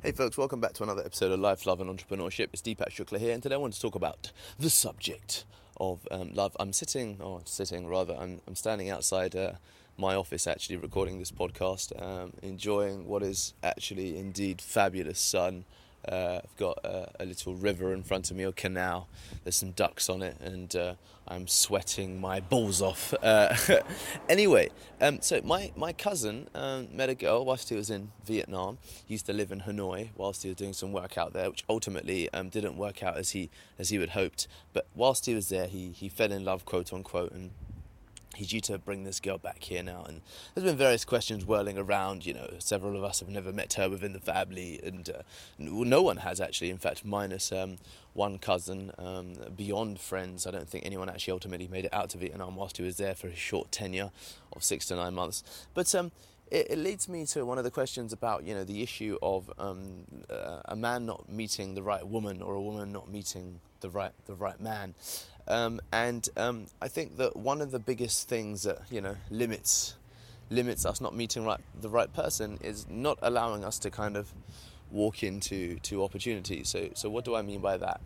Hey folks, welcome back to another episode of Life, Love and Entrepreneurship. It's Deepak Shukla here, and today I want to talk about the subject of um, love. I'm sitting, or sitting rather, I'm, I'm standing outside uh, my office actually recording this podcast, um, enjoying what is actually indeed fabulous sun uh, I've got a, a, little river in front of me, or canal. There's some ducks on it, and uh, I'm sweating my balls off. Uh, anyway, um, so my, my cousin um, met a girl whilst he was in Vietnam. He used to live in Hanoi whilst he was doing some work out there, which ultimately um, didn't work out as he as he would hoped. But whilst he was there, he, he fell in love, quote unquote, and he's due to bring this girl back here now. And there's been various questions whirling around. You know, several of us have never met her within the family, and uh, no one has actually. In fact, minus um, one cousin. Um, beyond friends, I don't think anyone actually ultimately made it out to Vietnam whilst he was there for his short tenure of six to nine months. But um, it, it, leads me to one of the questions about you know the issue of um, uh, a man not meeting the right woman or a woman not meeting the right the right man. Um, and um, I think that one of the biggest things that you know limits limits us not meeting right, the right person is not allowing us to kind of walk into to opportunities. So so what do I mean by that?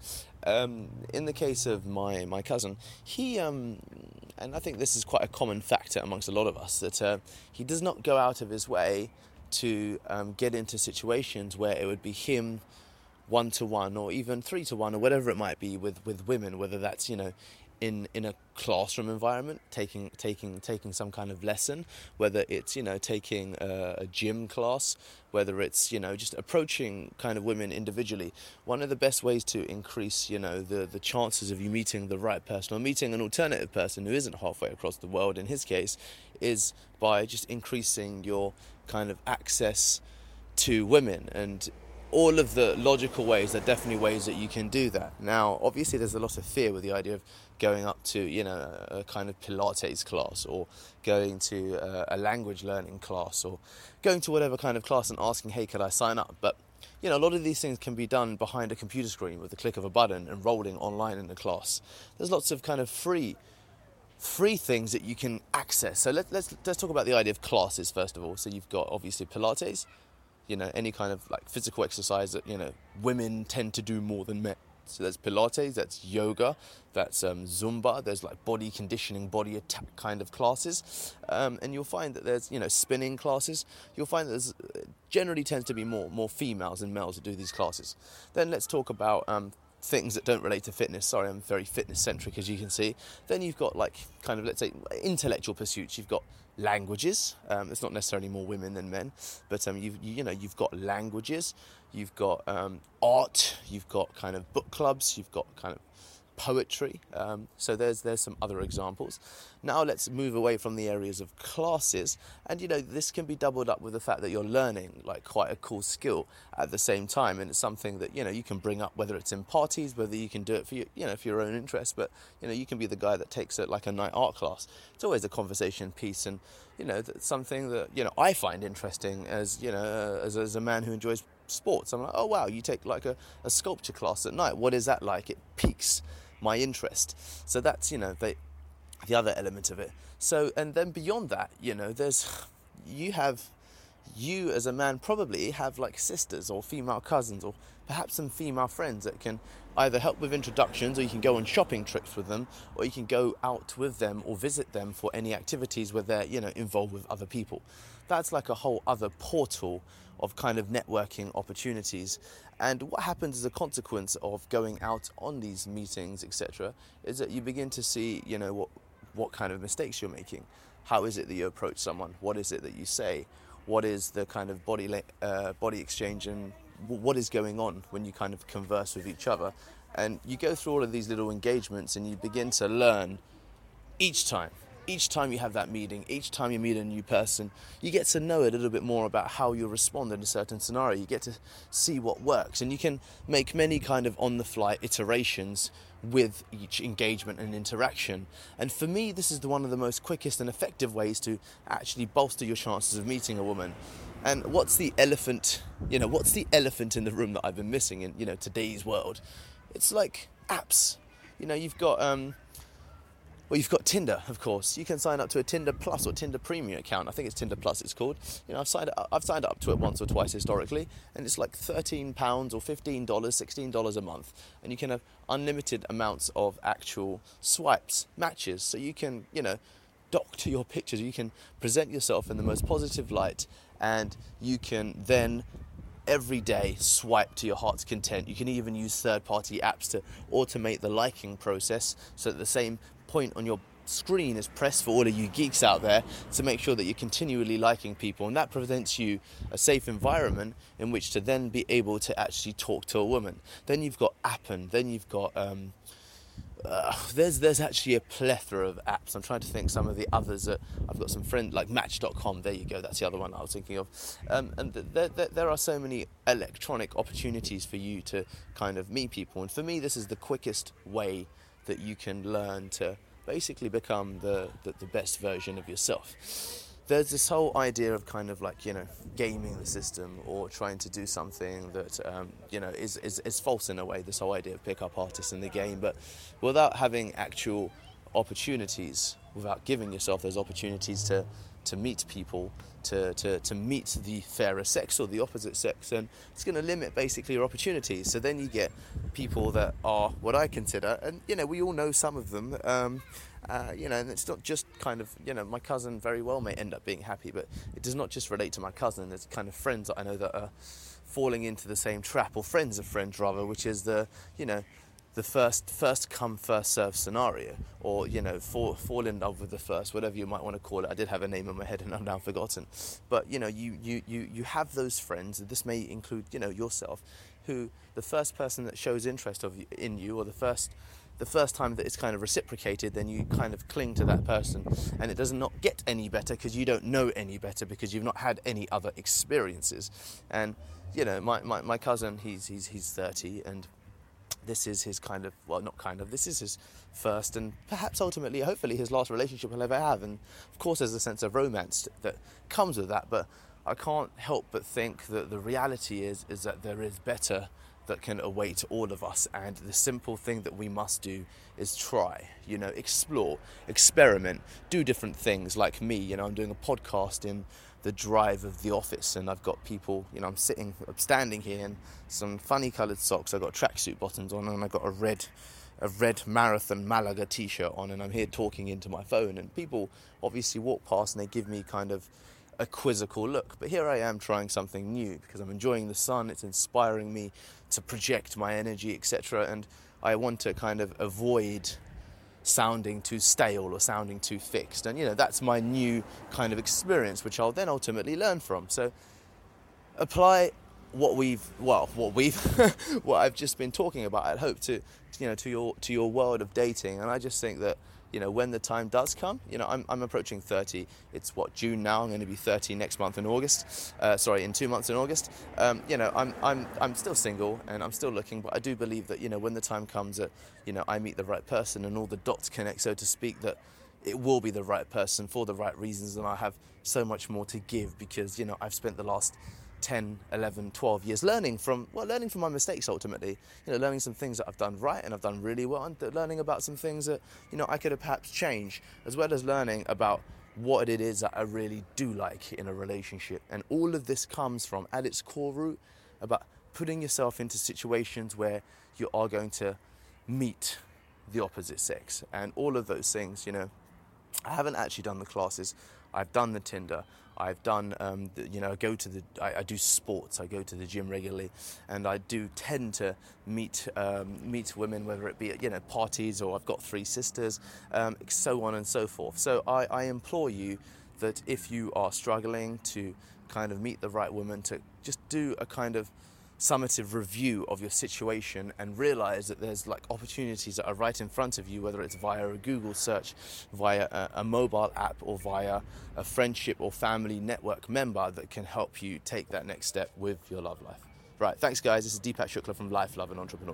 Um, in the case of my my cousin, he um, and I think this is quite a common factor amongst a lot of us that uh, he does not go out of his way to um, get into situations where it would be him one to one or even three to one or whatever it might be with, with women, whether that's, you know, in, in a classroom environment, taking taking taking some kind of lesson, whether it's you know taking a, a, gym class, whether it's you know just approaching kind of women individually. One of the best ways to increase you know the the chances of you meeting the right person or meeting an alternative person who isn't halfway across the world in his case, is by just increasing your kind of access to women and all of the logical ways there are definitely ways that you can do that. Now, obviously, there's a lot of fear with the idea of going up to, you know, a kind of Pilates class or going to a, a language learning class or going to whatever kind of class and asking, hey, could I sign up? But you know, a lot of these things can be done behind a computer screen with the click of a button, and enrolling online in the class. There's lots of kind of free free things that you can access. So let, let's let's talk about the idea of classes first of all. So you've got obviously Pilates, you know, any kind of like physical exercise that, you know, women tend to do more than men. So there's Pilates, that's yoga, that's um, Zumba, there's like body conditioning, body attack kind of classes. Um, and you'll find that there's, you know, spinning classes. You'll find that there's uh, generally tends to be more, more females than males who do these classes. Then let's talk about um, things that don't relate to fitness. Sorry, I'm very fitness centric as you can see. Then you've got like kind of, let's say, intellectual pursuits. You've got languages. Um, it's not necessarily more women than men, but um, you've, you, you know you've got languages, you've got um, art, you've got kind of book clubs, you've got kind of poetry. Um, so there's there's some other examples. Now let's move away from the areas of classes, and you know this can be doubled up with the fact that you're learning like quite a cool skill at the same time, and it's something that you know you can bring up whether it's in parties, whether you can do it for you, you know for your own interest, but you know you can be the guy that takes it like a night art class. It's always a conversation piece, and you know that's something that you know I find interesting as you know as, as a man who enjoys sports. I'm like, oh wow, you take like a, a sculpture class at night. What is that like? It piques my interest. So that's you know the the other element of it. So and then beyond that, you know, there's you have you as a man probably have like sisters or female cousins or perhaps some female friends that can either help with introductions or you can go on shopping trips with them or you can go out with them or visit them for any activities where they're you know involved with other people. That's like a whole other portal of kind of networking opportunities. And what happens as a consequence of going out on these meetings etc is that you begin to see you know what what kind of mistakes you're making. How is it that you approach someone? What is it that you say what is the kind of body uh, body exchange and what is going on when you kind of converse with each other. And you go through all of these little engagements and you begin to learn each time. Each time you have that meeting, each time you meet a new person, you get to know a little bit more about how you'll respond in a certain scenario. You get to see what works, and you can make many kind of on the fly iterations with each engagement and interaction. And for me, this is the, one of the most quickest and effective ways to actually bolster your chances of meeting a woman. And what's the elephant, you know, what's the elephant in the room that I've been missing in, you know, today's world? It's like apps. You know, you've got, um, Well, you've got Tinder, of course. You can sign up to a Tinder Plus or Tinder Premium account. I think it's Tinder Plus. It's called. You know, I've signed up, I've signed up to it once or twice historically, and it's like thirteen pounds or fifteen dollars, sixteen dollars a month, and you can have unlimited amounts of actual swipes, matches. So you can, you know, doctor your pictures. You can present yourself in the most positive light, and you can then every day swipe to your heart's content. You can even use third party apps to automate the liking process so at the same point on your screen is pressed for all of you geeks out there to make sure that you're continually liking people and that presents you a safe environment in which to then be able to actually talk to a woman then you've got Happn then you've got um, uh, there's there's actually a plethora of apps. I'm trying to think some of the others. That I've got some friends like Match.com. There you go. That's the other one I was thinking of. Um, and th- th- th- there are so many electronic opportunities for you to kind of meet people. And for me, this is the quickest way that you can learn to basically become the, the, the best version of yourself. There's this whole idea of kind of like you know gaming the system or trying to do something that um, you know is, is, is false in a way this whole idea of pick up artists in the game. But without having actual opportunities without giving yourself those opportunities to to meet people to, to, to meet the fairer sex or the opposite sex and it's going to limit basically your opportunities so then you get people that are what i consider and you know we all know some of them um, uh, you know, and it's not just kind of, you know, my cousin very well may end up being happy, but it does not just relate to my cousin. There's kind of friends that I know that are falling into the same trap, or friends of friends rather, which is the, you know, the first first come first serve scenario, or you know, fall fall in love with the first, whatever you might want to call it. I did have a name in my head and I'm now forgotten, but you know, you you you you have those friends, this may include you know yourself, who the first person that shows interest of in you, or the first the first time that it's kind of reciprocated, then you kind of cling to that person, and it does not get any better because you don't know any better because you've not had any other experiences. And you know, my, my, my cousin, he's, he's, he's 30, and this is his kind of, well, not kind of, this is his first and perhaps ultimately, hopefully, his last relationship he'll ever have. And of course, there's a sense of romance that comes with that, but I can't help but think that the reality is, is that there is better that can await all of us. And the simple thing that we must do is try, you know, explore, experiment, do different things like me. You know, I'm doing a podcast in the drive of the office and I've got people, you know, I'm sitting, I'm standing here in some funny coloured socks. I've got tracksuit bottoms on and I've got a red a red marathon Malaga t-shirt on and I'm here talking into my phone and people obviously walk past and they give me kind of a quizzical look. But here I am trying something new because I'm enjoying the sun, it's inspiring me to project my energy, etc. And I want to kind of avoid sounding too stale or sounding too fixed. And you know, that's my new kind of experience, which I'll then ultimately learn from. So apply what we've well, what we've what I've just been talking about, I'd hope to you know to your to your world of dating. And I just think that you know, when the time does come, you know, I'm, I'm approaching 30. It's what, June now? I'm going to be 30 next month in August. Uh, sorry, in two months in August. Um, you know, I'm, I'm, I'm still single and I'm still looking, but I do believe that, you know, when the time comes that, you know, I meet the right person and all the dots connect, so to speak, that it will be the right person for the right reasons and I have so much more to give because, you know, I've spent the last 10, 11, 12 years learning from, well, learning from my mistakes ultimately. You know, learning some things that I've done right and I've done really well, and learning about some things that, you know, I could have perhaps changed, as well as learning about what it is that I really do like in a relationship. And all of this comes from, at its core root, about putting yourself into situations where you are going to meet the opposite sex. And all of those things, you know, I haven't actually done the classes. I've done the Tinder. I've done, um, you know, I go to the, I, I, do sports. I go to the gym regularly, and I do tend to meet um, meet women, whether it be at, you know parties or I've got three sisters, um, so on and so forth. So I, I implore you that if you are struggling to kind of meet the right woman, to just do a kind of summative review of your situation and realize that there's like opportunities that are right in front of you, whether it's via a Google search, via a, a, mobile app, or via a friendship or family network member that can help you take that next step with your love life. Right, thanks guys. This is Deepak Shukla from Life, Love and Entrepreneur.